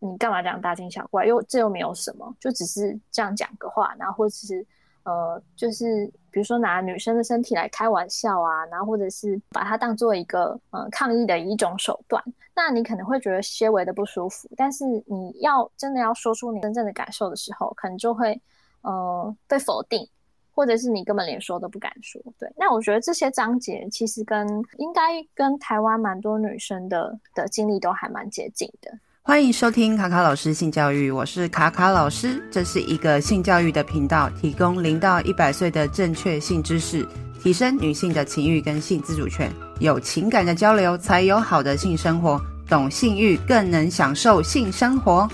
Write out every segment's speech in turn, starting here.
你干嘛这样大惊小怪？又这又没有什么，就只是这样讲个话，然后或者是呃，就是比如说拿女生的身体来开玩笑啊，然后或者是把它当做一个呃抗议的一种手段，那你可能会觉得些微的不舒服。但是你要真的要说出你真正的感受的时候，可能就会呃被否定。或者是你根本连说都不敢说，对。那我觉得这些章节其实跟应该跟台湾蛮多女生的的经历都还蛮接近的。欢迎收听卡卡老师性教育，我是卡卡老师，这是一个性教育的频道，提供零到一百岁的正确性知识，提升女性的情欲跟性自主权，有情感的交流才有好的性生活，懂性欲更能享受性生活。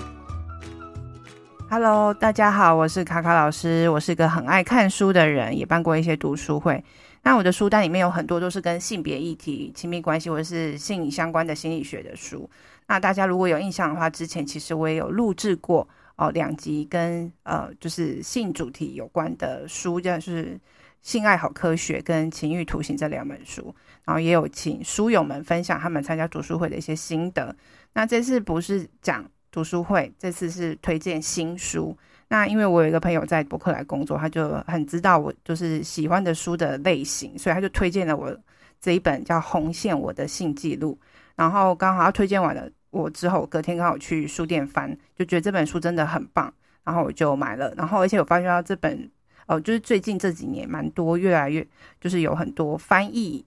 Hello，大家好，我是卡卡老师。我是个很爱看书的人，也办过一些读书会。那我的书单里面有很多都是跟性别议题、亲密关系或者是性相关的心理学的书。那大家如果有印象的话，之前其实我也有录制过哦两集跟呃就是性主题有关的书，就是《性爱好科学》跟《情欲图形》这两本书。然后也有请书友们分享他们参加读书会的一些心得。那这次不是讲。读书会这次是推荐新书，那因为我有一个朋友在博客来工作，他就很知道我就是喜欢的书的类型，所以他就推荐了我这一本叫《红线：我的性记录》。然后刚好他推荐完了我之后，隔天刚好去书店翻，就觉得这本书真的很棒，然后我就买了。然后而且我发现到这本哦，就是最近这几年蛮多，越来越就是有很多翻译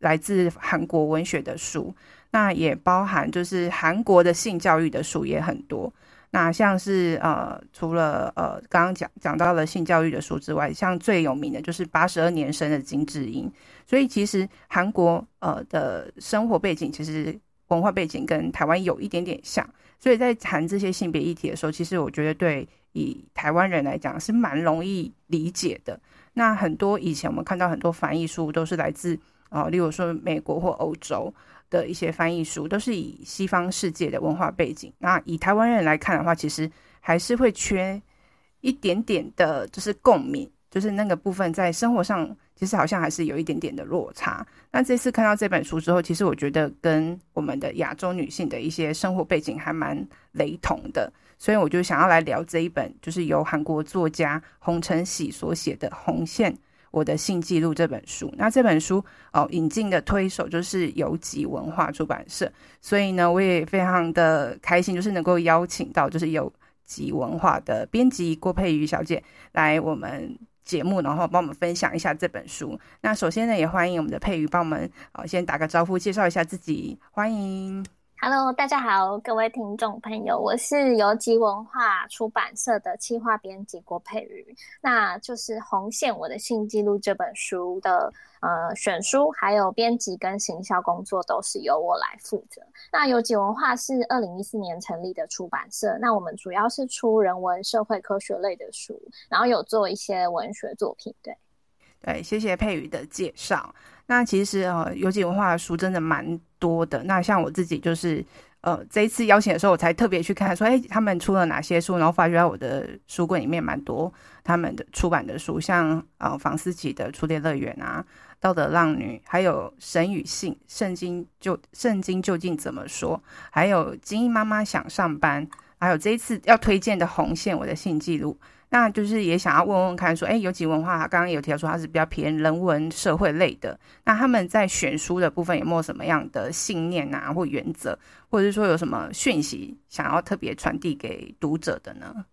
来自韩国文学的书。那也包含就是韩国的性教育的书也很多，那像是呃除了呃刚刚讲讲到了性教育的书之外，像最有名的就是八十二年生的金智英，所以其实韩国呃的生活背景其实文化背景跟台湾有一点点像，所以在谈这些性别议题的时候，其实我觉得对以台湾人来讲是蛮容易理解的。那很多以前我们看到很多翻译书都是来自啊、例如说美国或欧洲。的一些翻译书都是以西方世界的文化背景，那以台湾人来看的话，其实还是会缺一点点的，就是共鸣，就是那个部分在生活上，其实好像还是有一点点的落差。那这次看到这本书之后，其实我觉得跟我们的亚洲女性的一些生活背景还蛮雷同的，所以我就想要来聊这一本，就是由韩国作家洪承喜所写的《红线》。我的性记录这本书，那这本书哦引进的推手就是游集文化出版社，所以呢，我也非常的开心，就是能够邀请到就是游集文化的编辑郭佩瑜小姐来我们节目，然后帮我们分享一下这本书。那首先呢，也欢迎我们的佩瑜帮我们啊先打个招呼，介绍一下自己，欢迎。Hello，大家好，各位听众朋友，我是游集文化出版社的企划编辑郭佩瑜。那就是《红线：我的性记录》这本书的呃选书，还有编辑跟行销工作都是由我来负责。那游集文化是二零一四年成立的出版社，那我们主要是出人文社会科学类的书，然后有做一些文学作品。对，对，谢谢佩瑜的介绍。那其实呃，游击文化的书真的蛮多的。那像我自己就是，呃，这一次邀请的时候，我才特别去看，说，哎，他们出了哪些书？然后发觉到我的书柜里面蛮多他们的出版的书，像呃，房思琪的《初恋乐园》啊，《道德浪女》，还有《神与性》，圣经就圣经究竟怎么说？还有《精英妈妈想上班》，还有这一次要推荐的《红线：我的性记录》。那就是也想要问问看，说，哎，有几文化，刚刚有提到说它是比较偏人文社会类的，那他们在选书的部分有没有什么样的信念啊，或原则，或者是说有什么讯息想要特别传递给读者的呢？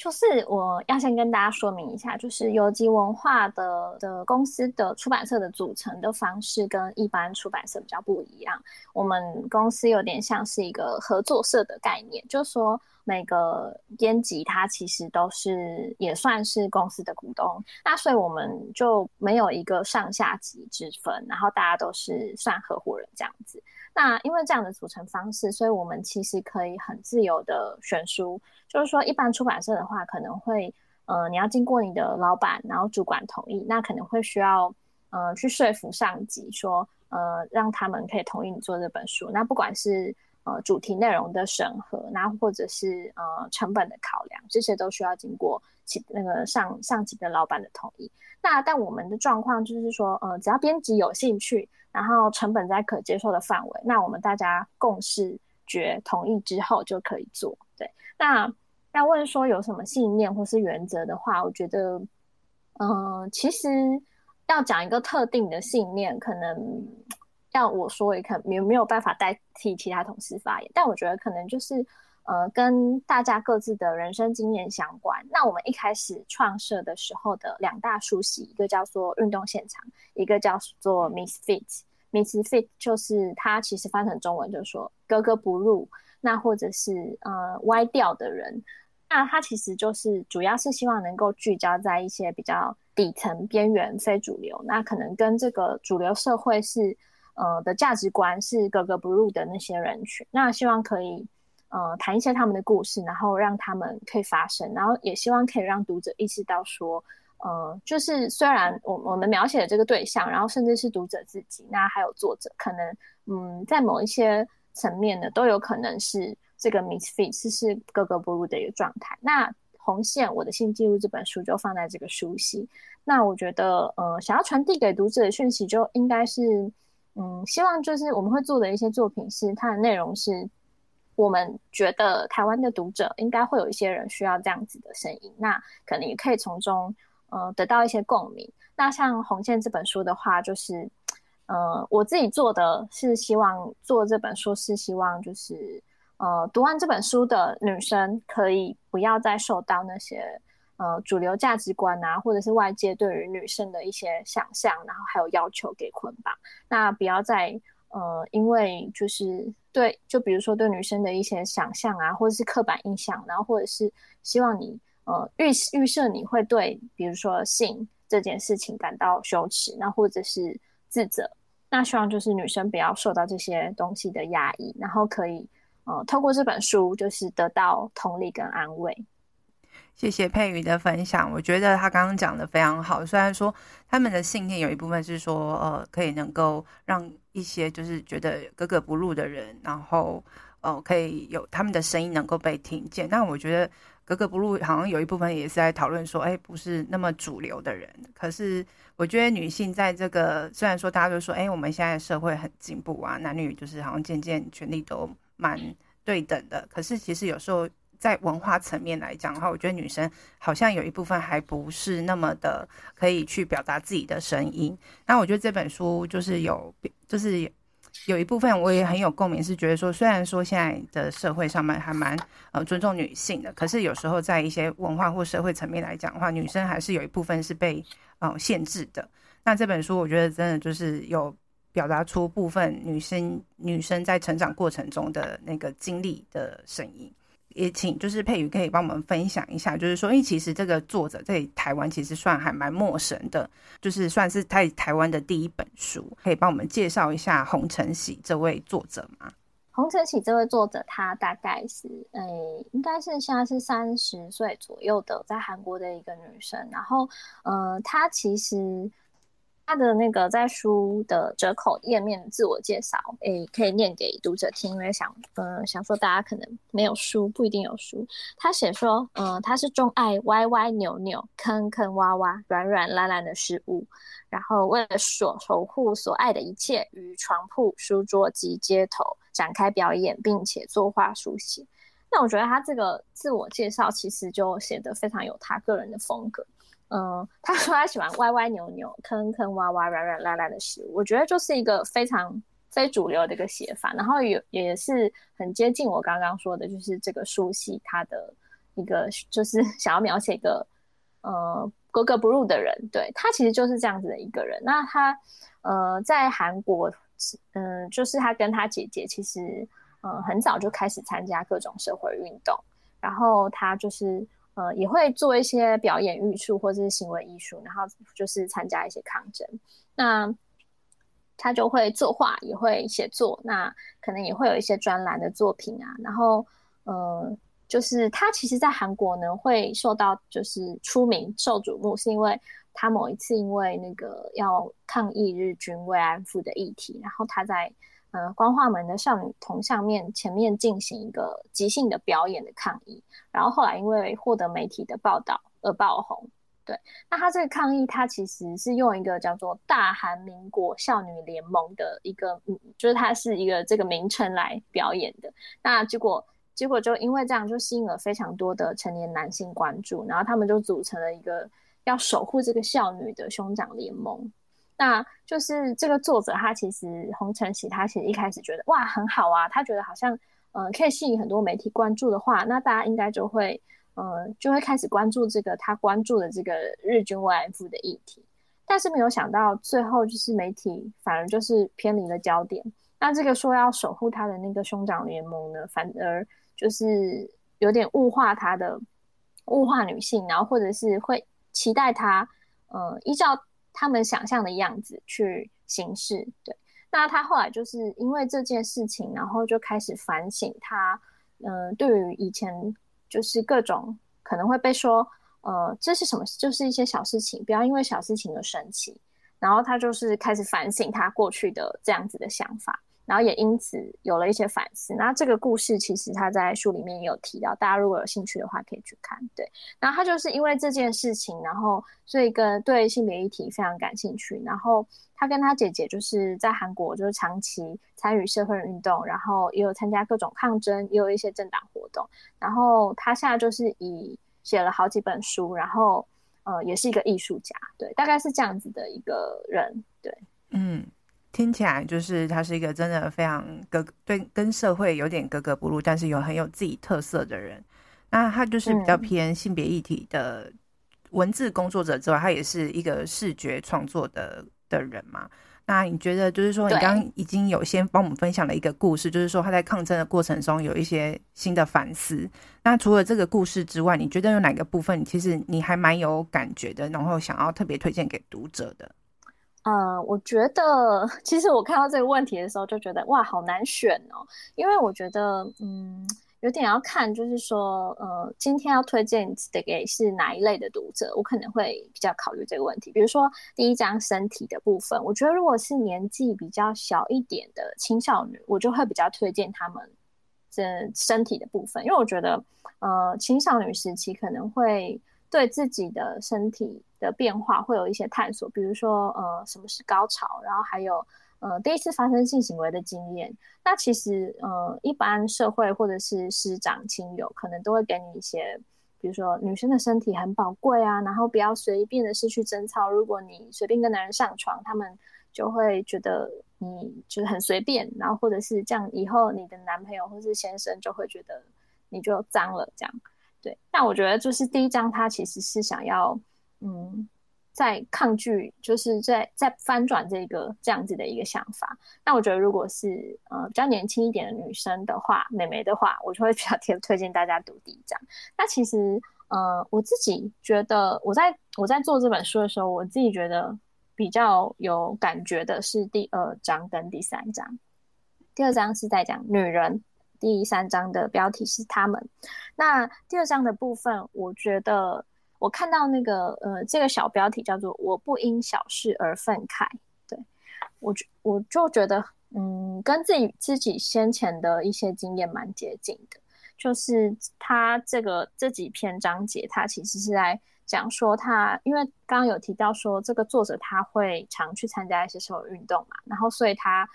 就是我要先跟大家说明一下，就是游击文化的的公司的出版社的组成的方式跟一般出版社比较不一样。我们公司有点像是一个合作社的概念，就说每个编辑他其实都是也算是公司的股东，那所以我们就没有一个上下级之分，然后大家都是算合伙人这样子。那因为这样的组成方式，所以我们其实可以很自由的选书。就是说，一般出版社的话，可能会，呃，你要经过你的老板，然后主管同意，那可能会需要，呃，去说服上级，说，呃，让他们可以同意你做这本书。那不管是，呃，主题内容的审核，那或者是，呃，成本的考量，这些都需要经过其那个上上级的老板的同意。那但我们的状况就是说，呃，只要编辑有兴趣，然后成本在可接受的范围，那我们大家共识。决同意之后就可以做。对，那要问说有什么信念或是原则的话，我觉得，嗯、其实要讲一个特定的信念，可能要我说也可能没没有办法代替其他同事发言，但我觉得可能就是。呃，跟大家各自的人生经验相关。那我们一开始创设的时候的两大书系，一个叫做运动现场，一个叫做 Misfit。Misfit 就是它其实翻成中文就是说格格不入，那或者是呃歪掉的人。那它其实就是主要是希望能够聚焦在一些比较底层、边缘、非主流，那可能跟这个主流社会是呃的价值观是格格不入的那些人群。那希望可以。呃，谈一些他们的故事，然后让他们可以发声，然后也希望可以让读者意识到说，呃，就是虽然我我们描写的这个对象，然后甚至是读者自己，那还有作者，可能嗯，在某一些层面呢，都有可能是这个 misfit 是是格格不入的一个状态。那红线我的性记录这本书就放在这个书系，那我觉得呃，想要传递给读者的讯息就应该是嗯，希望就是我们会做的一些作品是它的内容是。我们觉得台湾的读者应该会有一些人需要这样子的声音，那可能也可以从中呃得到一些共鸣。那像《红线》这本书的话，就是呃我自己做的是希望做这本书是希望就是呃读完这本书的女生可以不要再受到那些呃主流价值观啊，或者是外界对于女生的一些想象，然后还有要求给捆绑，那不要再。呃，因为就是对，就比如说对女生的一些想象啊，或者是刻板印象，然后或者是希望你呃预预设你会对，比如说性这件事情感到羞耻，那或者是自责，那希望就是女生不要受到这些东西的压抑，然后可以呃透过这本书就是得到同理跟安慰。谢谢佩瑜的分享，我觉得他刚刚讲的非常好。虽然说他们的信念有一部分是说，呃，可以能够让一些就是觉得格格不入的人，然后呃，可以有他们的声音能够被听见。但我觉得格格不入好像有一部分也是在讨论说，哎，不是那么主流的人。可是我觉得女性在这个虽然说大家都说，哎，我们现在社会很进步啊，男女就是好像渐渐权利都蛮对等的。可是其实有时候。在文化层面来讲的话，我觉得女生好像有一部分还不是那么的可以去表达自己的声音。那我觉得这本书就是有，就是有一部分我也很有共鸣，是觉得说，虽然说现在的社会上面还蛮呃尊重女性的，可是有时候在一些文化或社会层面来讲的话，女生还是有一部分是被呃限制的。那这本书我觉得真的就是有表达出部分女生女生在成长过程中的那个经历的声音。也请就是佩瑜可以帮我们分享一下，就是说，因为其实这个作者在台湾其实算还蛮陌生的，就是算是在台湾的第一本书，可以帮我们介绍一下洪承喜这位作者吗？洪承喜这位作者，他大概是，呃，应该是现在是三十岁左右的，在韩国的一个女生，然后，呃，她其实。他的那个在书的折扣页面自我介绍，诶，可以念给读者听，因为想，呃，想说大家可能没有书，不一定有书。他写说，呃，他是钟爱歪歪扭扭、坑坑洼洼、软软烂烂的事物，然后为了所守护所爱的一切，于床铺、书桌及街头展开表演，并且作画书写。那我觉得他这个自我介绍其实就写得非常有他个人的风格。嗯，他说他喜欢歪歪扭扭、坑坑洼洼、软软烂烂的事物，我觉得就是一个非常非主流的一个写法，然后也也是很接近我刚刚说的，就是这个书系他的一个 就是想要描写一个呃格格不入的人，对，他其实就是这样子的一个人。那他呃在韩国，嗯、就是他跟他姐姐其实呃很早就开始参加各种社会运动，然后他就是。呃，也会做一些表演艺术或者是行为艺术，然后就是参加一些抗争。那他就会作画，也会写作，那可能也会有一些专栏的作品啊。然后，呃，就是他其实，在韩国呢，会受到就是出名、受瞩目，是因为他某一次因为那个要抗议日军慰安妇的议题，然后他在。呃，光化门的少女铜像面前面进行一个即兴的表演的抗议，然后后来因为获得媒体的报道而爆红，对，那他这个抗议，他其实是用一个叫做“大韩民国少女联盟”的一个，嗯，就是它是一个这个名称来表演的。那结果，结果就因为这样，就吸引了非常多的成年男性关注，然后他们就组成了一个要守护这个少女的兄长联盟。那就是这个作者，他其实洪承禧，他其实一开始觉得哇很好啊，他觉得好像，呃，可以吸引很多媒体关注的话，那大家应该就会。嗯，就会开始关注这个他关注的这个日军慰安妇的议题，但是没有想到最后就是媒体反而就是偏离了焦点。那这个说要守护他的那个兄长联盟呢，反而就是有点物化他的物化女性，然后或者是会期待他，呃，依照他们想象的样子去行事。对，那他后来就是因为这件事情，然后就开始反省他，嗯、对于以前。就是各种可能会被说，呃，这是什么？就是一些小事情，不要因为小事情而生气。然后他就是开始反省他过去的这样子的想法，然后也因此有了一些反思。那这个故事其实他在书里面也有提到，大家如果有兴趣的话可以去看。对，然后他就是因为这件事情，然后所以跟对性别议题非常感兴趣。然后他跟他姐姐就是在韩国就是长期参与社会运动，然后也有参加各种抗争，也有一些政党活动。然后他现在就是以写了好几本书，然后呃也是一个艺术家，对，大概是这样子的一个人，对，嗯，听起来就是他是一个真的非常格对跟社会有点格格不入，但是有很有自己特色的人。那他就是比较偏性别议题的文字工作者之外，嗯、他也是一个视觉创作的的人嘛。那你觉得，就是说，你刚刚已经有先帮我们分享了一个故事，就是说他在抗争的过程中有一些新的反思。那除了这个故事之外，你觉得有哪个部分，其实你还蛮有感觉的，然后想要特别推荐给读者的？呃，我觉得，其实我看到这个问题的时候，就觉得哇，好难选哦，因为我觉得，嗯。有点要看，就是说，呃，今天要推荐的给是哪一类的读者，我可能会比较考虑这个问题。比如说第一章身体的部分，我觉得如果是年纪比较小一点的青少女，我就会比较推荐他们这身体的部分，因为我觉得，呃，青少女时期可能会对自己的身体的变化会有一些探索，比如说，呃，什么是高潮，然后还有。呃，第一次发生性行为的经验，那其实呃，一般社会或者是师长亲友可能都会给你一些，比如说女生的身体很宝贵啊，然后不要随便的失去贞操。如果你随便跟男人上床，他们就会觉得你就是很随便，然后或者是这样，以后你的男朋友或是先生就会觉得你就脏了这样。对，但我觉得就是第一章他其实是想要嗯。在抗拒，就是在在翻转这个这样子的一个想法。那我觉得，如果是呃比较年轻一点的女生的话，妹妹的话，我就会比较 推推荐大家读第一章。那其实呃我自己觉得，我在我在做这本书的时候，我自己觉得比较有感觉的是第二章跟第三章。第二章是在讲女人，第三章的标题是他们。那第二章的部分，我觉得。我看到那个呃，这个小标题叫做“我不因小事而愤慨”，对，我就我就觉得，嗯，跟自己自己先前的一些经验蛮接近的。就是他这个这几篇章节，他其实是在讲说他，因为刚刚有提到说这个作者他会常去参加一些社会运动嘛，然后所以他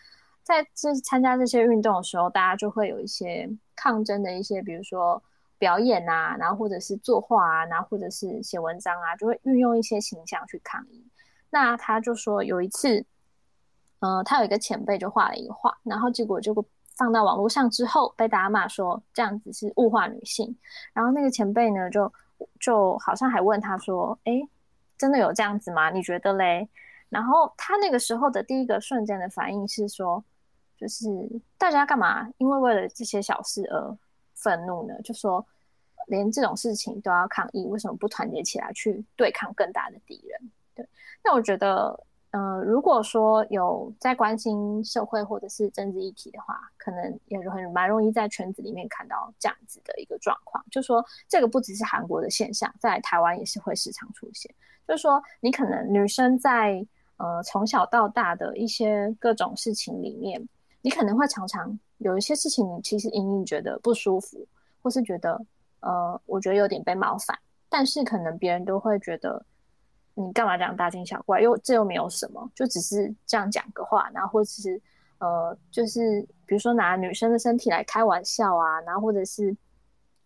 在这参加这些运动的时候，大家就会有一些抗争的一些，比如说。表演啊，然后或者是作画啊，然后或者是写文章啊，就会运用一些形象去抗议。那他就说有一次，呃，他有一个前辈就画了一个画，然后结果就放到网络上之后，被大家骂说这样子是物化女性。然后那个前辈呢，就就好像还问他说：“哎，真的有这样子吗？你觉得嘞？”然后他那个时候的第一个瞬间的反应是说：“就是大家干嘛？因为为了这些小事而。”愤怒呢，就说连这种事情都要抗议，为什么不团结起来去对抗更大的敌人？对，那我觉得，呃，如果说有在关心社会或者是政治议题的话，可能也很蛮容易在圈子里面看到这样子的一个状况，就说这个不只是韩国的现象，在台湾也是会时常出现。就是说，你可能女生在呃从小到大的一些各种事情里面，你可能会常常。有一些事情，你其实隐隐觉得不舒服，或是觉得，呃，我觉得有点被冒犯，但是可能别人都会觉得，你干嘛这样大惊小怪？又这又没有什么，就只是这样讲个话，然后或者是呃，就是比如说拿女生的身体来开玩笑啊，然后或者是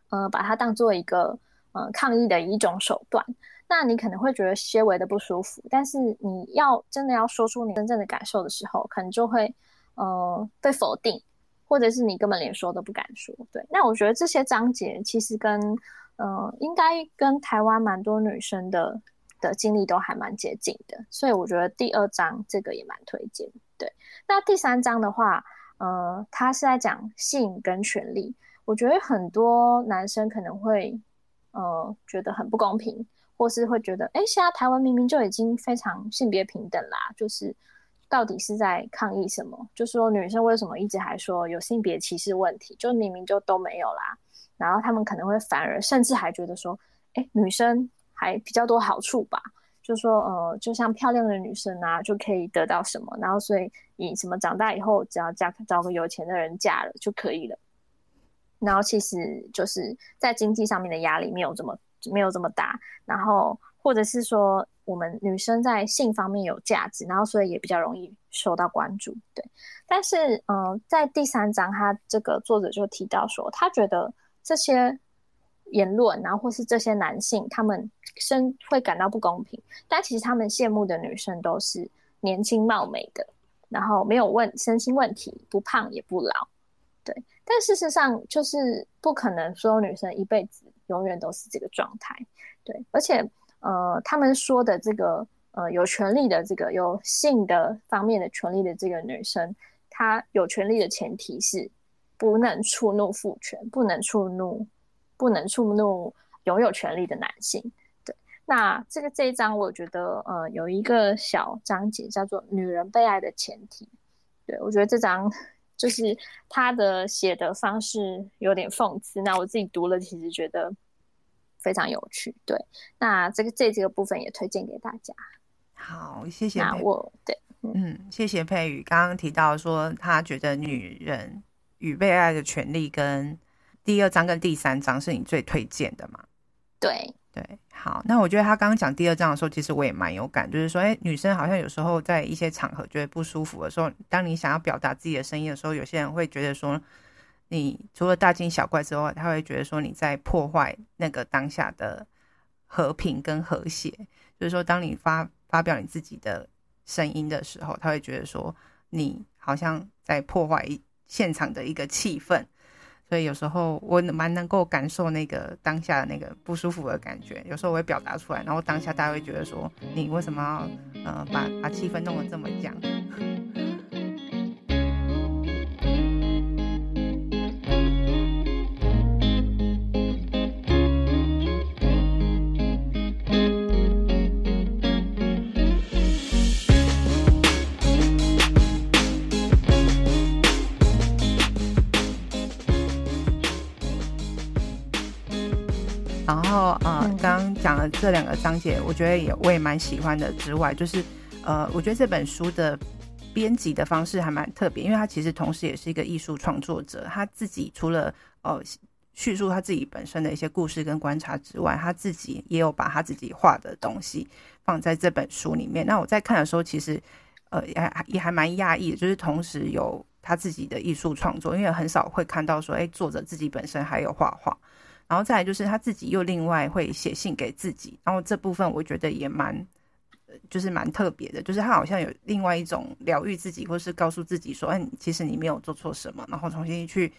呃，把它当做一个呃抗议的一种手段，那你可能会觉得些微的不舒服。但是你要真的要说出你真正的感受的时候，可能就会呃被否定，或者是你根本连说都不敢说。对，那我觉得这些章节其实跟呃，应该跟台湾蛮多女生的的经历都还蛮接近的，所以我觉得第二章这个也蛮推荐。对，那第三章的话，呃，他是在讲性跟权利。我觉得很多男生可能会呃觉得很不公平，或是会觉得，哎，现在台湾明明就已经非常性别平等啦，就是到底是在抗议什么？就说女生为什么一直还说有性别歧视问题？就明明就都没有啦。然后他们可能会反而甚至还觉得说，哎，女生还比较多好处吧？就说，呃，就像漂亮的女生啊，就可以得到什么，然后所以你什么长大以后只要嫁找个有钱的人嫁了就可以了。然后其实就是在经济上面的压力没有这么没有这么大，然后或者是说我们女生在性方面有价值，然后所以也比较容易受到关注。对，但是，呃，在第三章他这个作者就提到说，他觉得。这些言论，然后或是这些男性，他们生会感到不公平，但其实他们羡慕的女生都是年轻貌美的，然后没有问身心问题，不胖也不老，对。但事实上，就是不可能所有女生一辈子永远都是这个状态，对。而且，呃，他们说的这个，呃，有权利的这个有性的方面的权利的这个女生，她有权利的前提是。不能触怒父权，不能触怒，不能触怒拥有权利的男性。对，那这个这一章，我觉得呃有一个小章节叫做“女人被爱的前提”。对，我觉得这章就是他的写的方式有点讽刺，那我自己读了，其实觉得非常有趣。对，那这个这这个部分也推荐给大家。好，谢谢。那我对，嗯，谢谢佩宇。刚刚提到说，他觉得女人。与被爱的权利跟第二章跟第三章是你最推荐的嘛？对对，好，那我觉得他刚刚讲第二章的时候，其实我也蛮有感，就是说，哎，女生好像有时候在一些场合觉得不舒服的时候，当你想要表达自己的声音的时候，有些人会觉得说，你除了大惊小怪之外，他会觉得说你在破坏那个当下的和平跟和谐。就是说，当你发发表你自己的声音的时候，他会觉得说你好像在破坏。现场的一个气氛，所以有时候我蛮能够感受那个当下的那个不舒服的感觉。有时候我会表达出来，然后当下大家会觉得说：“你为什么要把把气氛弄得这么僵？”这两个章节，我觉得也我也蛮喜欢的。之外，就是呃，我觉得这本书的编辑的方式还蛮特别，因为他其实同时也是一个艺术创作者。他自己除了呃叙述他自己本身的一些故事跟观察之外，他自己也有把他自己画的东西放在这本书里面。那我在看的时候，其实呃也还也还蛮讶异的，就是同时有他自己的艺术创作，因为很少会看到说，哎，作者自己本身还有画画。然后再来就是他自己又另外会写信给自己，然后这部分我觉得也蛮，就是蛮特别的，就是他好像有另外一种疗愈自己，或是告诉自己说，哎，其实你没有做错什么，然后重新去，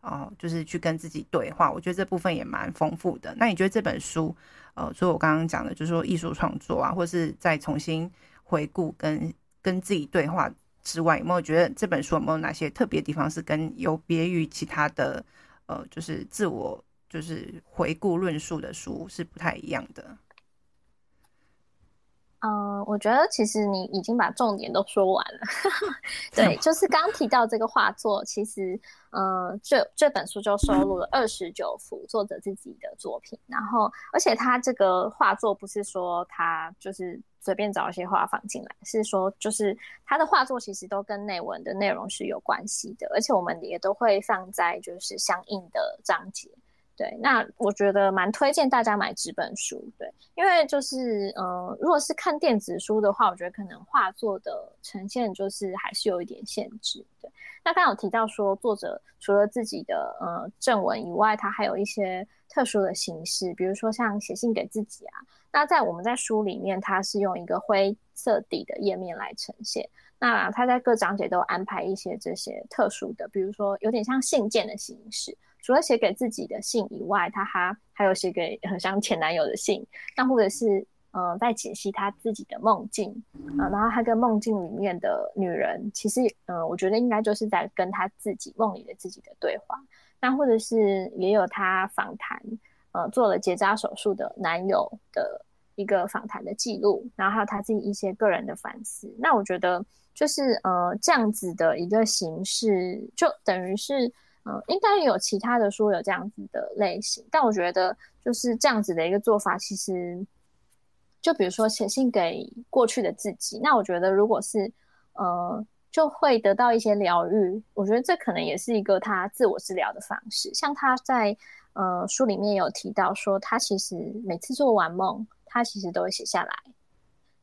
哦，就是去跟自己对话。我觉得这部分也蛮丰富的。那你觉得这本书，呃，所以我刚刚讲的，就是说艺术创作啊，或是再重新回顾跟跟自己对话之外，有没有觉得这本书有没有哪些特别地方是跟有别于其他的，呃，就是自我。就是回顾论述的书是不太一样的。嗯、呃，我觉得其实你已经把重点都说完了。对，就是刚提到这个画作，其实，呃，这这本书就收录了二十九幅作者自己的作品。然后，而且他这个画作不是说他就是随便找一些画放进来，是说就是他的画作其实都跟内文的内容是有关系的，而且我们也都会放在就是相应的章节。对，那我觉得蛮推荐大家买纸本书，对，因为就是呃，如果是看电子书的话，我觉得可能画作的呈现就是还是有一点限制，对。那刚刚有提到说，作者除了自己的呃正文以外，他还有一些特殊的形式，比如说像写信给自己啊。那在我们在书里面，它是用一个灰色底的页面来呈现。那他在各章节都安排一些这些特殊的，比如说有点像信件的形式。除了写给自己的信以外，他还还有写给很像前男友的信，那或者是呃在解析他自己的梦境啊、然后他跟梦境里面的女人，其实呃我觉得应该就是在跟他自己梦里的自己的对话，那或者是也有他访谈呃做了结扎手术的男友的一个访谈的记录，然后还有他自己一些个人的反思，那我觉得就是呃这样子的一个形式，就等于是。嗯，应该有其他的书有这样子的类型，但我觉得就是这样子的一个做法，其实就比如说写信给过去的自己，那我觉得如果是呃，就会得到一些疗愈。我觉得这可能也是一个他自我治疗的方式。像他在呃书里面有提到说，他其实每次做完梦，他其实都会写下来。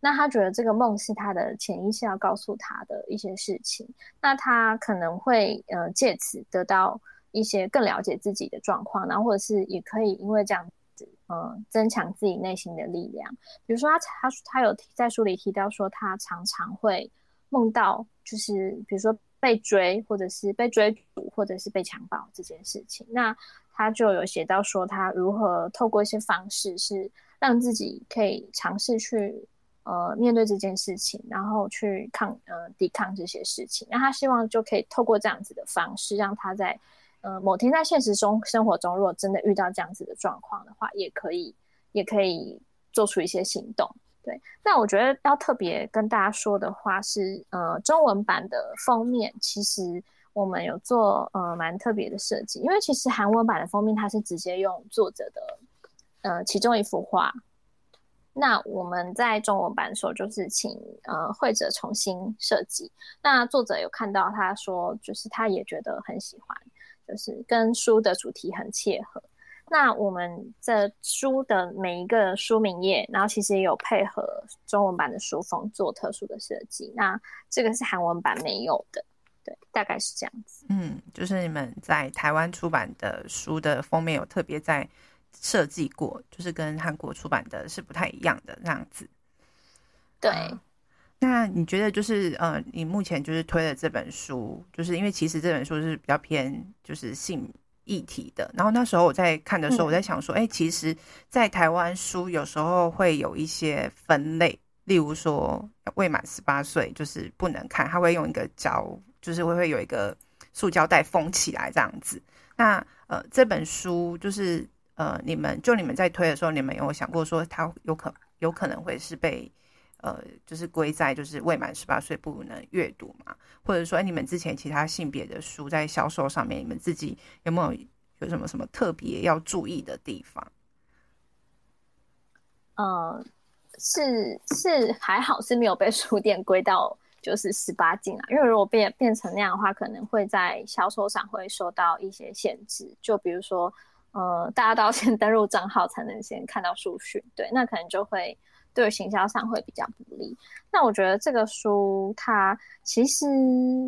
那他觉得这个梦是他的潜意识要告诉他的一些事情，那他可能会呃借此得到一些更了解自己的状况，然后或者是也可以因为这样子呃增强自己内心的力量。比如说他他他有在书里提到说，他常常会梦到就是比如说被追，或者是被追逐，或者是被强暴这件事情。那他就有写到说，他如何透过一些方式是让自己可以尝试去。呃，面对这件事情，然后去抗呃抵抗这些事情，那他希望就可以透过这样子的方式，让他在呃某天在现实中生活中，如果真的遇到这样子的状况的话，也可以也可以做出一些行动。对，那我觉得要特别跟大家说的话是，呃，中文版的封面其实我们有做呃蛮特别的设计，因为其实韩文版的封面它是直接用作者的呃其中一幅画。那我们在中文版的时候，就是请呃绘者重新设计。那作者有看到，他说就是他也觉得很喜欢，就是跟书的主题很切合。那我们这书的每一个书名页，然后其实也有配合中文版的书封做特殊的设计。那这个是韩文版没有的，对，大概是这样子。嗯，就是你们在台湾出版的书的封面有特别在。设计过，就是跟韩国出版的是不太一样的那样子。对、呃，那你觉得就是呃，你目前就是推的这本书，就是因为其实这本书是比较偏就是性议题的。然后那时候我在看的时候，我在想说，哎、嗯欸，其实，在台湾书有时候会有一些分类，例如说未满十八岁就是不能看，他会用一个胶，就是会会有一个塑胶袋封起来这样子。那呃，这本书就是。呃，你们就你们在推的时候，你们有想过说他有可有可能会是被呃，就是归在就是未满十八岁不能阅读嘛？或者说，你们之前其他性别的书在销售上面，你们自己有没有有什么什么特别要注意的地方？呃，是是还好是没有被书店归到就是十八禁啊，因为如果变变成那样的话，可能会在销售上会受到一些限制，就比如说。呃，大家都要先登录账号才能先看到书讯，对，那可能就会对行销上会比较不利。那我觉得这个书它其实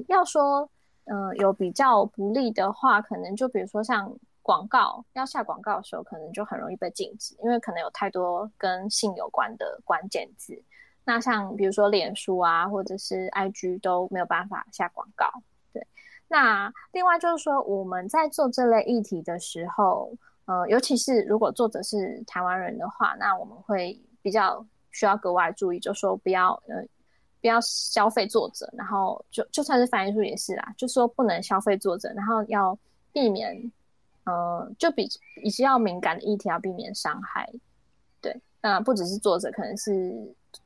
要说，呃，有比较不利的话，可能就比如说像广告要下广告的时候，可能就很容易被禁止，因为可能有太多跟性有关的关键字。那像比如说脸书啊，或者是 IG 都没有办法下广告。那另外就是说，我们在做这类议题的时候，呃，尤其是如果作者是台湾人的话，那我们会比较需要格外注意，就说不要呃不要消费作者，然后就就算是翻译书也是啦，就说不能消费作者，然后要避免呃就比比较敏感的议题要避免伤害。对，那不只是作者，可能是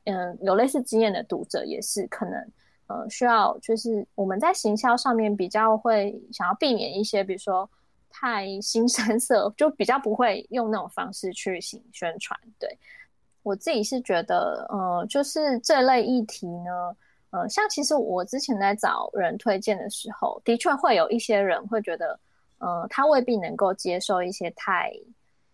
嗯、有类似经验的读者也是可能。呃，需要就是我们在行销上面比较会想要避免一些，比如说太腥膻色，就比较不会用那种方式去行宣传。对，我自己是觉得，呃，就是这类议题呢，呃，像其实我之前在找人推荐的时候，的确会有一些人会觉得，呃，他未必能够接受一些太，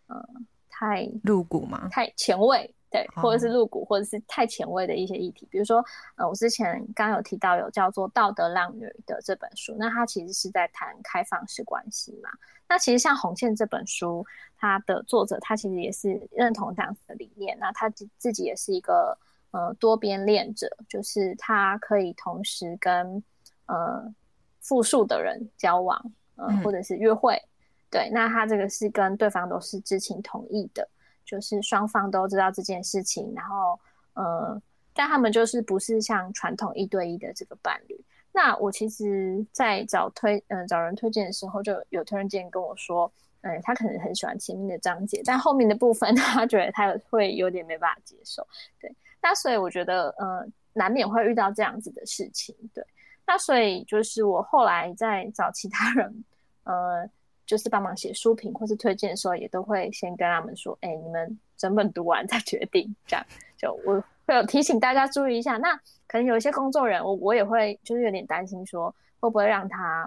呃，太露骨嘛，太前卫，对，或者是露骨，或者是太前卫的一些议题。比如说，呃，我之前刚有提到有叫做《道德浪女》的这本书，那它其实是在谈开放式关系嘛。那其实像《红线》这本书，它的作者他其实也是认同这样子的理念。那他自自己也是一个呃多边恋者，就是他可以同时跟呃复数的人交往，呃，或者是约会。嗯、对，那他这个是跟对方都是知情同意的，就是双方都知道这件事情。然后呃，但他们就是不是像传统一对一的这个伴侣。那我其实，在找推嗯、找人推荐的时候，就有推荐跟我说，嗯，他可能很喜欢前面的章节，但后面的部分 他觉得他会有点没办法接受。对，那所以我觉得，呃，难免会遇到这样子的事情。对，那所以就是我后来在找其他人，呃，就是帮忙写书评或是推荐的时候，也都会先跟他们说，哎，你们整本读完再决定。这样，就我会有提醒大家注意一下。那。可能有一些工作人，我我也会就是有点担心，说会不会让他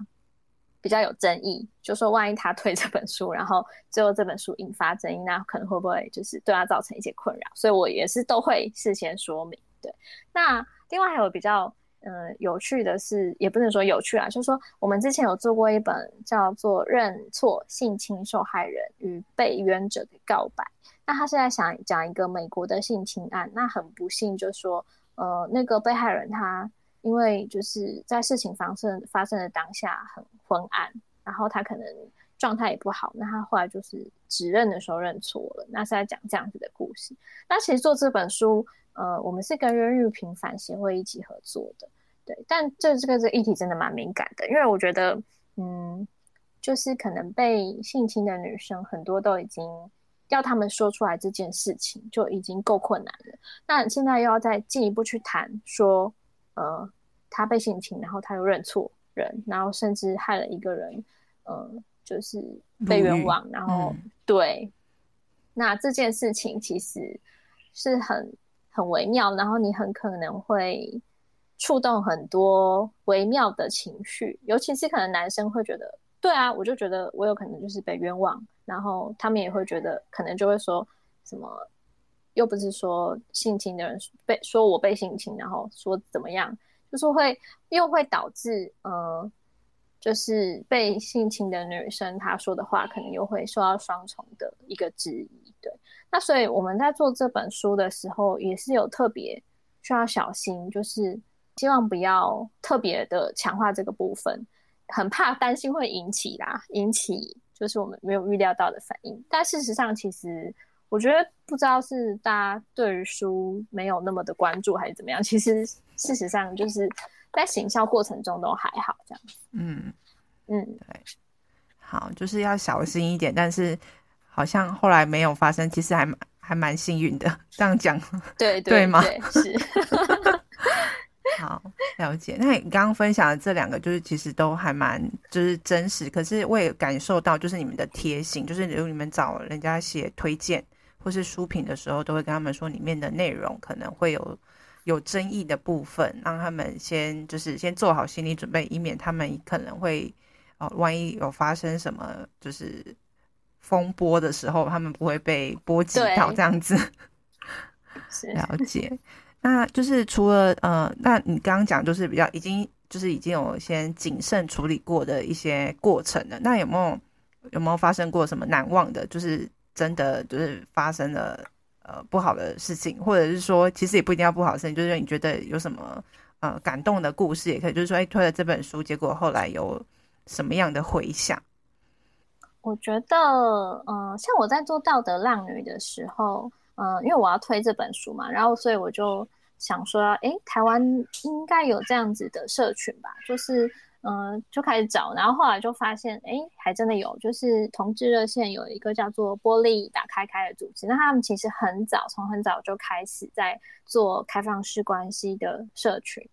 比较有争议？就说万一他推这本书，然后最后这本书引发争议，那可能会不会就是对他造成一些困扰？所以我也是都会事先说明。对，那另外还有比较嗯、呃、有趣的是，也不能说有趣啊，就是说我们之前有做过一本叫做《认错：性侵受害人与被冤者的告白》，那他是在想讲一个美国的性侵案，那很不幸就说。呃，那个被害人他因为就是在事情发生发生的当下很昏暗，然后他可能状态也不好，那他后来就是指认的时候认错了，那是在讲这样子的故事。那其实做这本书，呃，我们是跟冤狱平反协会一起合作的，对。但这这个这议题真的蛮敏感的，因为我觉得，嗯，就是可能被性侵的女生很多都已经。要他们说出来这件事情就已经够困难了，那现在又要再进一步去谈说，呃，他被性侵，然后他又认错人，然后甚至害了一个人，呃，就是被冤枉，然后、嗯、对，那这件事情其实是很很微妙，然后你很可能会触动很多微妙的情绪，尤其是可能男生会觉得，对啊，我就觉得我有可能就是被冤枉。然后他们也会觉得，可能就会说什么，又不是说性侵的人被说我被性侵，然后说怎么样，就是会又会导致，呃，就是被性侵的女生她说的话，可能又会受到双重的一个质疑。对，那所以我们在做这本书的时候，也是有特别需要小心，就是希望不要特别的强化这个部分，很怕担心会引起啦，引起。就是我们没有预料到的反应，但事实上，其实我觉得不知道是大家对于书没有那么的关注，还是怎么样。其实事实上，就是在行销过程中都还好这样。嗯嗯，对，好，就是要小心一点。但是好像后来没有发生，其实还蛮还蛮幸运的。这样讲，对对，对吗？是。好，了解。那你刚刚分享的这两个，就是其实都还蛮就是真实。可是我也感受到，就是你们的贴心，就是如果你们找人家写推荐或是书评的时候，都会跟他们说里面的内容可能会有有争议的部分，让他们先就是先做好心理准备，以免他们可能会哦，万一有发生什么就是风波的时候，他们不会被波及到这样子。了解。那就是除了呃，那你刚刚讲就是比较已经就是已经有先谨慎处理过的一些过程了。那有没有有没有发生过什么难忘的？就是真的就是发生了呃不好的事情，或者是说其实也不一定要不好的事情，就是你觉得有什么呃感动的故事也可以。就是说，哎，推了这本书，结果后来有什么样的回响？我觉得，嗯、呃，像我在做道德浪女的时候。嗯、因为我要推这本书嘛，然后所以我就想说，哎，台湾应该有这样子的社群吧，就是嗯、就开始找，然后后来就发现，哎，还真的有，就是同志热线有一个叫做“玻璃打开开”的组织，那他们其实很早，从很早就开始在做开放式关系的社群。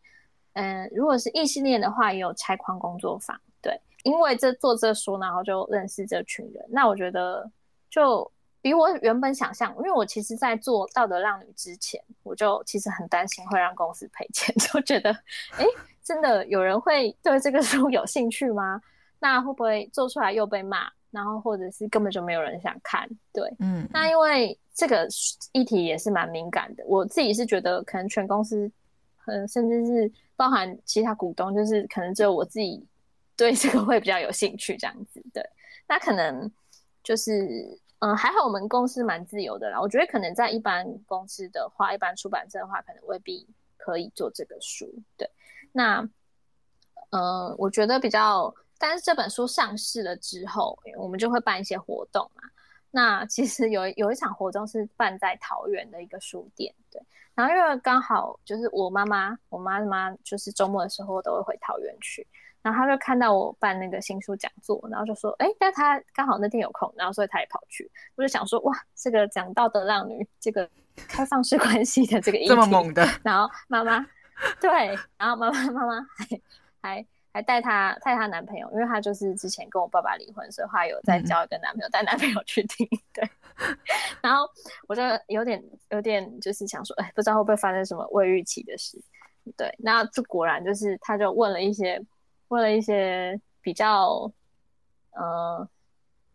嗯、如果是异性恋的话，也有拆框工作坊，对，因为这做这书，然后就认识这群人，那我觉得就。比我原本想象，因为我其实，在做道德浪女之前，我就其实很担心会让公司赔钱，就觉得，哎，真的有人会对这个书有兴趣吗？那会不会做出来又被骂？然后或者是根本就没有人想看？对，嗯。那因为这个议题也是蛮敏感的，我自己是觉得可能全公司，嗯，甚至是包含其他股东，就是可能只有我自己对这个会比较有兴趣这样子。对，那可能就是。嗯，还好我们公司蛮自由的啦。我觉得可能在一般公司的话，一般出版社的话，可能未必可以做这个书。对，那嗯，我觉得比较，但是这本书上市了之后，我们就会办一些活动嘛。那其实有有一场活动是办在桃园的一个书店，对。然后因为刚好就是我妈妈，我妈妈就是周末的时候都会回桃园去。然后他就看到我办那个新书讲座，然后就说：“哎，但他刚好那天有空，然后所以他也跑去。”我就想说：“哇，这个讲道德浪女，这个开放式关系的这个议题这么猛的。”然后妈妈对，然后妈妈妈妈还还还带她带她男朋友，因为她就是之前跟我爸爸离婚，所以她有再交一个男朋友，带、嗯、男朋友去听。对，然后我就有点有点就是想说：“哎，不知道会不会发生什么未预期的事？”对，那这果然就是他就问了一些。问了一些比较，呃，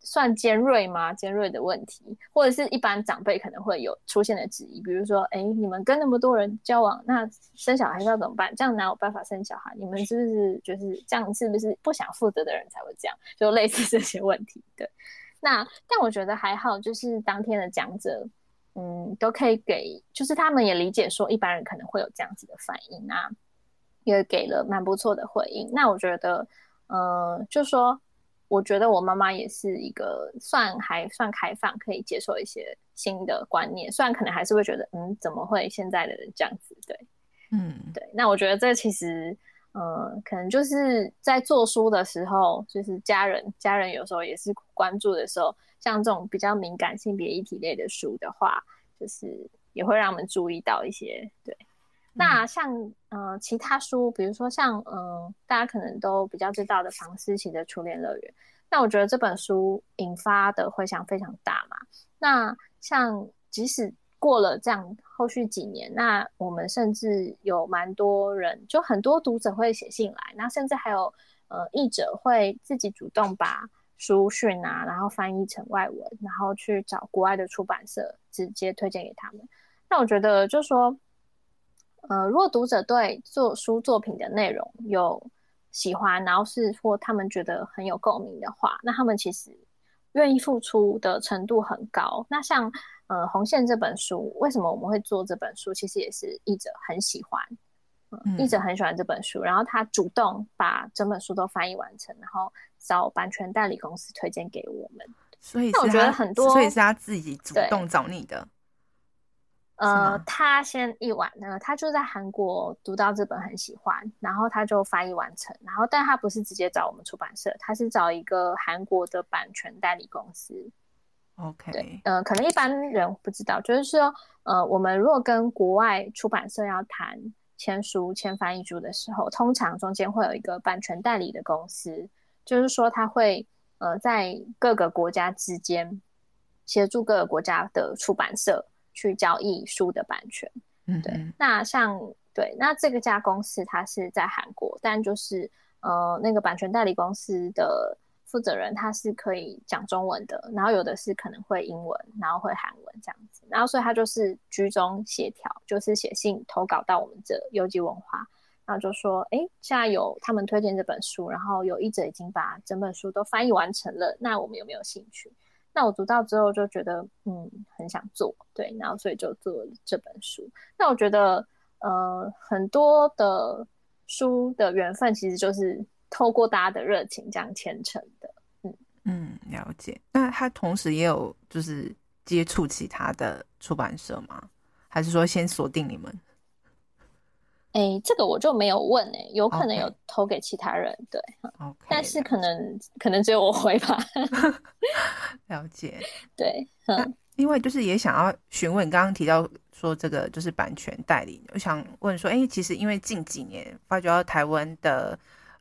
算尖锐吗？尖锐的问题，或者是一般长辈可能会有出现的质疑，比如说，哎，你们跟那么多人交往，那生小孩要怎么办？这样哪有办法生小孩？你们是不是就是这样？是不是不想负责的人才会这样？就类似这些问题。对，那但我觉得还好，就是当天的讲者，嗯，都可以给，就是他们也理解说，一般人可能会有这样子的反应啊。也给了蛮不错的回应。那我觉得，呃，就说，我觉得我妈妈也是一个算还算开放，可以接受一些新的观念。虽然可能还是会觉得，嗯，怎么会现在的人这样子？对，嗯，对。那我觉得这其实，嗯，可能就是在做书的时候，就是家人家人有时候也是关注的时候，像这种比较敏感性别议题类的书的话，就是也会让我们注意到一些，对。那像呃其他书，比如说像呃大家可能都比较知道的房思琪的初恋乐园，那我觉得这本书引发的回响非常大嘛。那像即使过了这样后续几年，那我们甚至有蛮多人，就很多读者会写信来，那甚至还有呃译者会自己主动把书讯啊，然后翻译成外文，然后去找国外的出版社直接推荐给他们。那我觉得就说。呃，如果读者对做书作品的内容有喜欢，然后是或他们觉得很有共鸣的话，那他们其实愿意付出的程度很高。那像呃红线这本书，为什么我们会做这本书？其实也是译者很喜欢，译者很喜欢这本书，然后他主动把整本书都翻译完成，然后找版权代理公司推荐给我们。所以，那我觉得很多，所以是他自己主动找你的。呃，他先译完，呢，他就在韩国读到这本很喜欢，然后他就翻译完成，然后但他不是直接找我们出版社，他是找一个韩国的版权代理公司。OK，对，呃，可能一般人不知道，就是说，呃，我们如果跟国外出版社要谈签书、签翻译书的时候，通常中间会有一个版权代理的公司，就是说他会呃在各个国家之间协助各个国家的出版社。去交易书的版权，嗯，对。那像对，那这个家公司它是在韩国，但就是呃，那个版权代理公司的负责人他是可以讲中文的，然后有的是可能会英文，然后会韩文这样子，然后所以他就是居中协调，就是写信投稿到我们这游击文化，然后就说，哎，现在有他们推荐这本书，然后有译者已经把整本书都翻译完成了，那我们有没有兴趣？那我读到之后就觉得，嗯，很想做，对，然后所以就做了这本书。那我觉得，呃，很多的书的缘分其实就是透过大家的热情这样牵成的，嗯嗯，了解。那他同时也有就是接触其他的出版社吗？还是说先锁定你们？哎、欸，这个我就没有问哎、欸，有可能有投给其他人.对 但是可能可能只有我回吧。了解，对，嗯，因为就是也想要询问，刚刚提到说这个就是版权代理，我想问说，哎、欸，其实因为近几年发觉到台湾的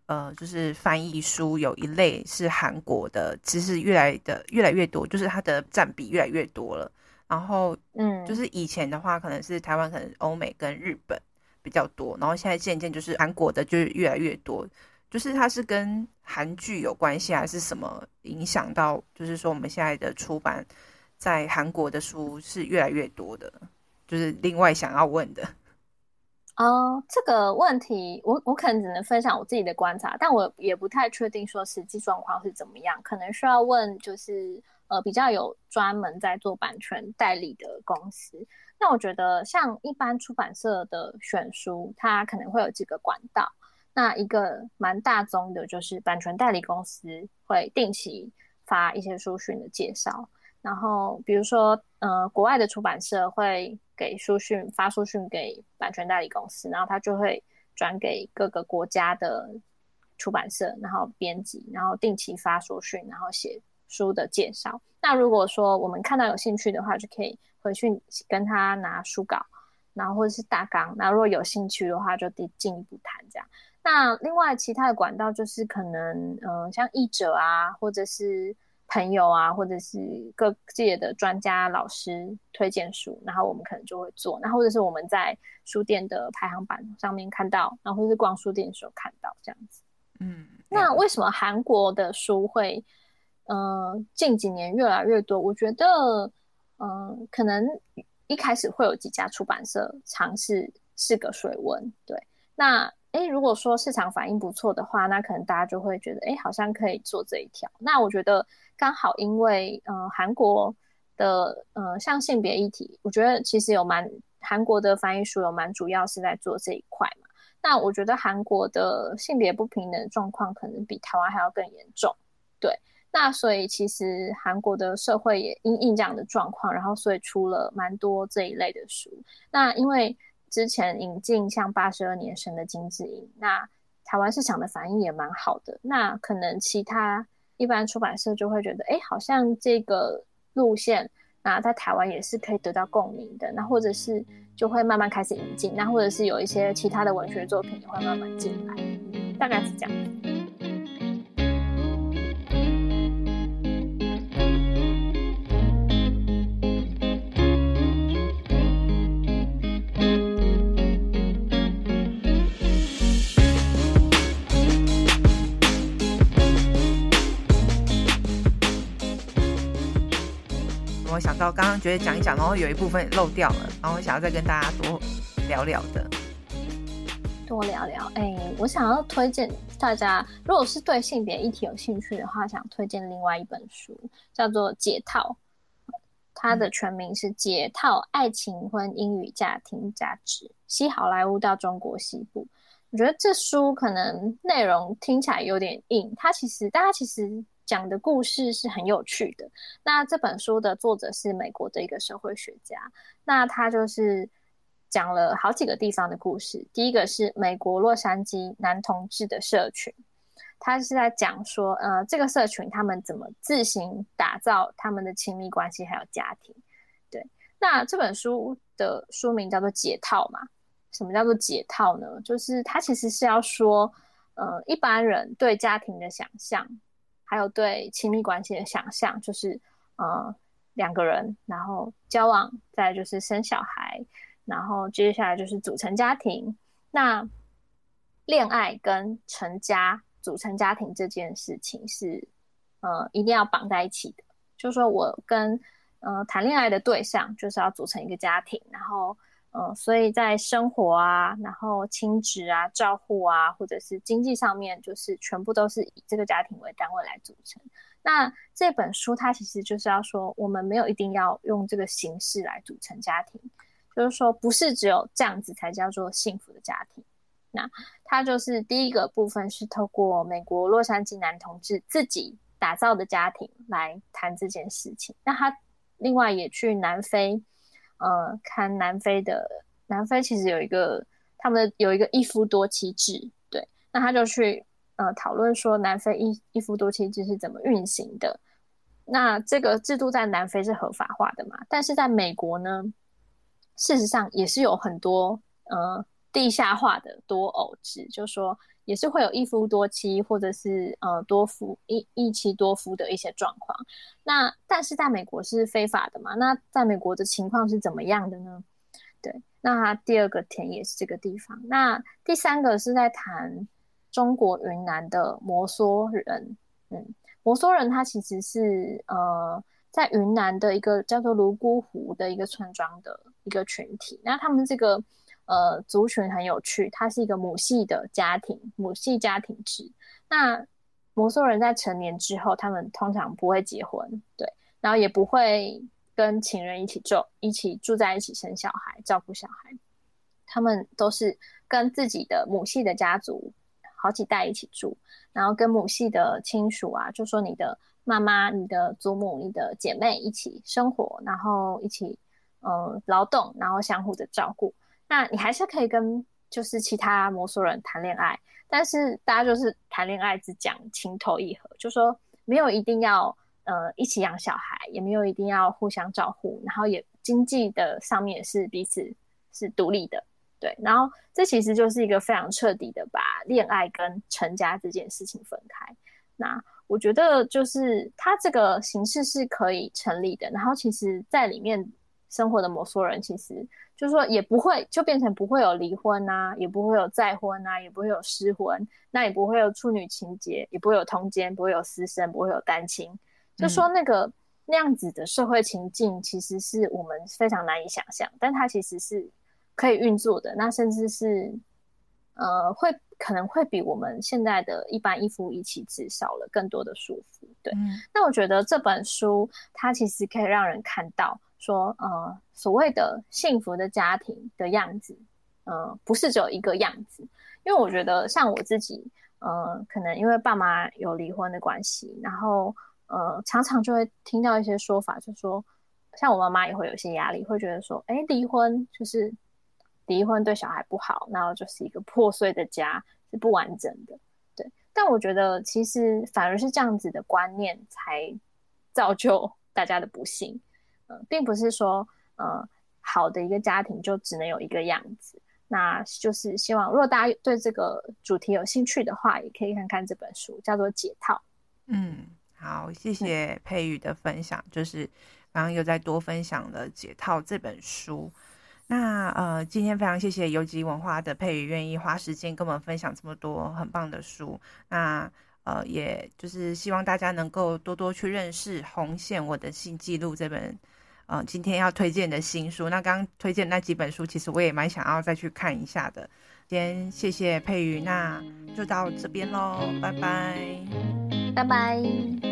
呃，就是翻译书有一类是韩国的，其实越来的越来越多，就是它的占比越来越多了。然后，嗯，就是以前的话，可能是台湾，可能欧美跟日本。比较多，然后现在渐渐就是韩国的，就是越来越多。就是它是跟韩剧有关系，还是什么影响到？就是说我们现在的出版在韩国的书是越来越多的，就是另外想要问的。哦、这个问题我我可能只能分享我自己的观察，但我也不太确定说实际状况是怎么样，可能需要问就是呃比较有专门在做版权代理的公司。那我觉得像一般出版社的选书，它可能会有几个管道。那一个蛮大宗的，就是版权代理公司会定期发一些书讯的介绍，然后比如说，呃，国外的出版社会给书讯发书讯给版权代理公司，然后他就会转给各个国家的出版社，然后编辑，然后定期发书讯，然后写书的介绍。那如果说我们看到有兴趣的话，就可以回去跟他拿书稿，然后或者是大纲，那如果有兴趣的话，就得进一步谈这样。那另外其他的管道就是可能，嗯、呃，像译者啊，或者是朋友啊，或者是各界的专家老师推荐书，然后我们可能就会做。那或者是我们在书店的排行榜上面看到，然后或者是逛书店的时候看到这样子。嗯，那为什么韩国的书会，嗯、呃，近几年越来越多？我觉得，嗯、可能一开始会有几家出版社尝试试个水温，对，那。哎，如果说市场反应不错的话，那可能大家就会觉得，哎，好像可以做这一条。那我觉得刚好，因为呃，韩国的呃，像性别议题，我觉得其实有蛮韩国的翻译书有蛮主要是在做这一块嘛。那我觉得韩国的性别不平等状况可能比台湾还要更严重。对，那所以其实韩国的社会也因应这样的状况，然后所以出了蛮多这一类的书。那因为。之前引进像八十二年生的金智英，那台湾市场的反应也蛮好的。那可能其他一般出版社就会觉得，哎，好像这个路线，那在台湾也是可以得到共鸣的。那或者是就会慢慢开始引进，那或者是有一些其他的文学作品也会慢慢进来，大概是这样。到刚刚觉得讲一讲，然后有一部分漏掉了，然后我想要再跟大家多聊聊的，多聊聊。哎、我想要推荐大家，如果是对性别议题有兴趣的话，想推荐另外一本书，叫做《解套》，它的全名是《解套：爱情、婚姻与家庭价值：西好莱坞到中国西部》。我觉得这书可能内容听起来有点硬，它其实大家其实。讲的故事是很有趣的。那这本书的作者是美国的一个社会学家，那他就是讲了好几个地方的故事。第一个是美国洛杉矶男同志的社群，他是在讲说，呃，这个社群他们怎么自行打造他们的亲密关系还有家庭。对，那这本书的书名叫做《解套》嘛？什么叫做解套呢？就是他其实是要说，呃，一般人对家庭的想象。还有对亲密关系的想象，就是呃两个人，然后交往，再就是生小孩，然后接下来就是组成家庭。那恋爱跟成家、组成家庭这件事情是呃一定要绑在一起的。就是说我跟呃谈恋爱的对象就是要组成一个家庭，然后。嗯，所以在生活啊，然后亲职啊、照护啊，或者是经济上面，就是全部都是以这个家庭为单位来组成。那这本书它其实就是要说，我们没有一定要用这个形式来组成家庭，就是说不是只有这样子才叫做幸福的家庭。那它就是第一个部分是透过美国洛杉矶男同志自己打造的家庭来谈这件事情。那他另外也去南非。呃，看南非的，南非其实有一个他们有一个一夫多妻制，对，那他就去呃讨论说南非一一夫多妻制是怎么运行的。那这个制度在南非是合法化的嘛？但是在美国呢，事实上也是有很多呃地下化的多偶制，就说。也是会有一夫多妻，或者是呃多夫一一妻多夫的一些状况。那但是在美国是非法的嘛？那在美国的情况是怎么样的呢？对，那他第二个田野是这个地方。那第三个是在谈中国云南的摩梭人。嗯，摩梭人他其实是呃在云南的一个叫做泸沽湖的一个村庄的一个群体。那他们这个呃族群很有趣，它是一个母系的家庭，母系家庭制。那摩梭人在成年之后，他们通常不会结婚，对，然后也不会跟情人一起住，一起住在一起生小孩，照顾小孩。他们都是跟自己的母系的家族好几代一起住，然后跟母系的亲属啊，就说你的妈妈、你的祖母、你的姐妹一起生活，然后一起呃劳动，然后相互的照顾。那你还是可以跟就是其他摩梭人谈恋爱，但是大家就是谈恋爱只讲情投意合，就说没有一定要呃一起养小孩，也没有一定要互相照顾，然后也经济的上面也是彼此是独立的。对，然后这其实就是一个非常彻底的把恋爱跟成家这件事情分开。那我觉得就是他这个形式是可以成立的。然后其实，在里面生活的摩梭人，其实就是说也不会就变成不会有离婚啊，也不会有再婚啊，也不会有失婚，那也不会有处女情结，也不会有通奸，不会有私生，不会有单亲。就说那个、嗯、那样子的社会情境，其实是我们非常难以想象，但它其实是。可以运作的，那甚至是，呃，会可能会比我们现在的一般一夫一妻制少了更多的束缚。对，嗯、那我觉得这本书它其实可以让人看到说，呃，所谓的幸福的家庭的样子，呃，不是只有一个样子。因为我觉得像我自己，呃，可能因为爸妈有离婚的关系，然后呃，常常就会听到一些说法，就说像我妈妈也会有些压力，会觉得说，哎，离婚就是。离婚对小孩不好，然后就是一个破碎的家，是不完整的。对，但我觉得其实反而是这样子的观念才造就大家的不幸。呃，并不是说呃好的一个家庭就只能有一个样子。那就是希望，如果大家对这个主题有兴趣的话，也可以看看这本书，叫做《解套》。嗯，好，谢谢佩宇的分享，嗯、就是刚刚又再多分享了《解套》这本书。那呃，今天非常谢谢游击文化的佩宇愿意花时间跟我们分享这么多很棒的书。那呃，也就是希望大家能够多多去认识《红线我的新记录》这本呃今天要推荐的新书。那刚刚推荐那几本书，其实我也蛮想要再去看一下的。今天谢谢佩瑜，那就到这边喽，拜拜，拜拜。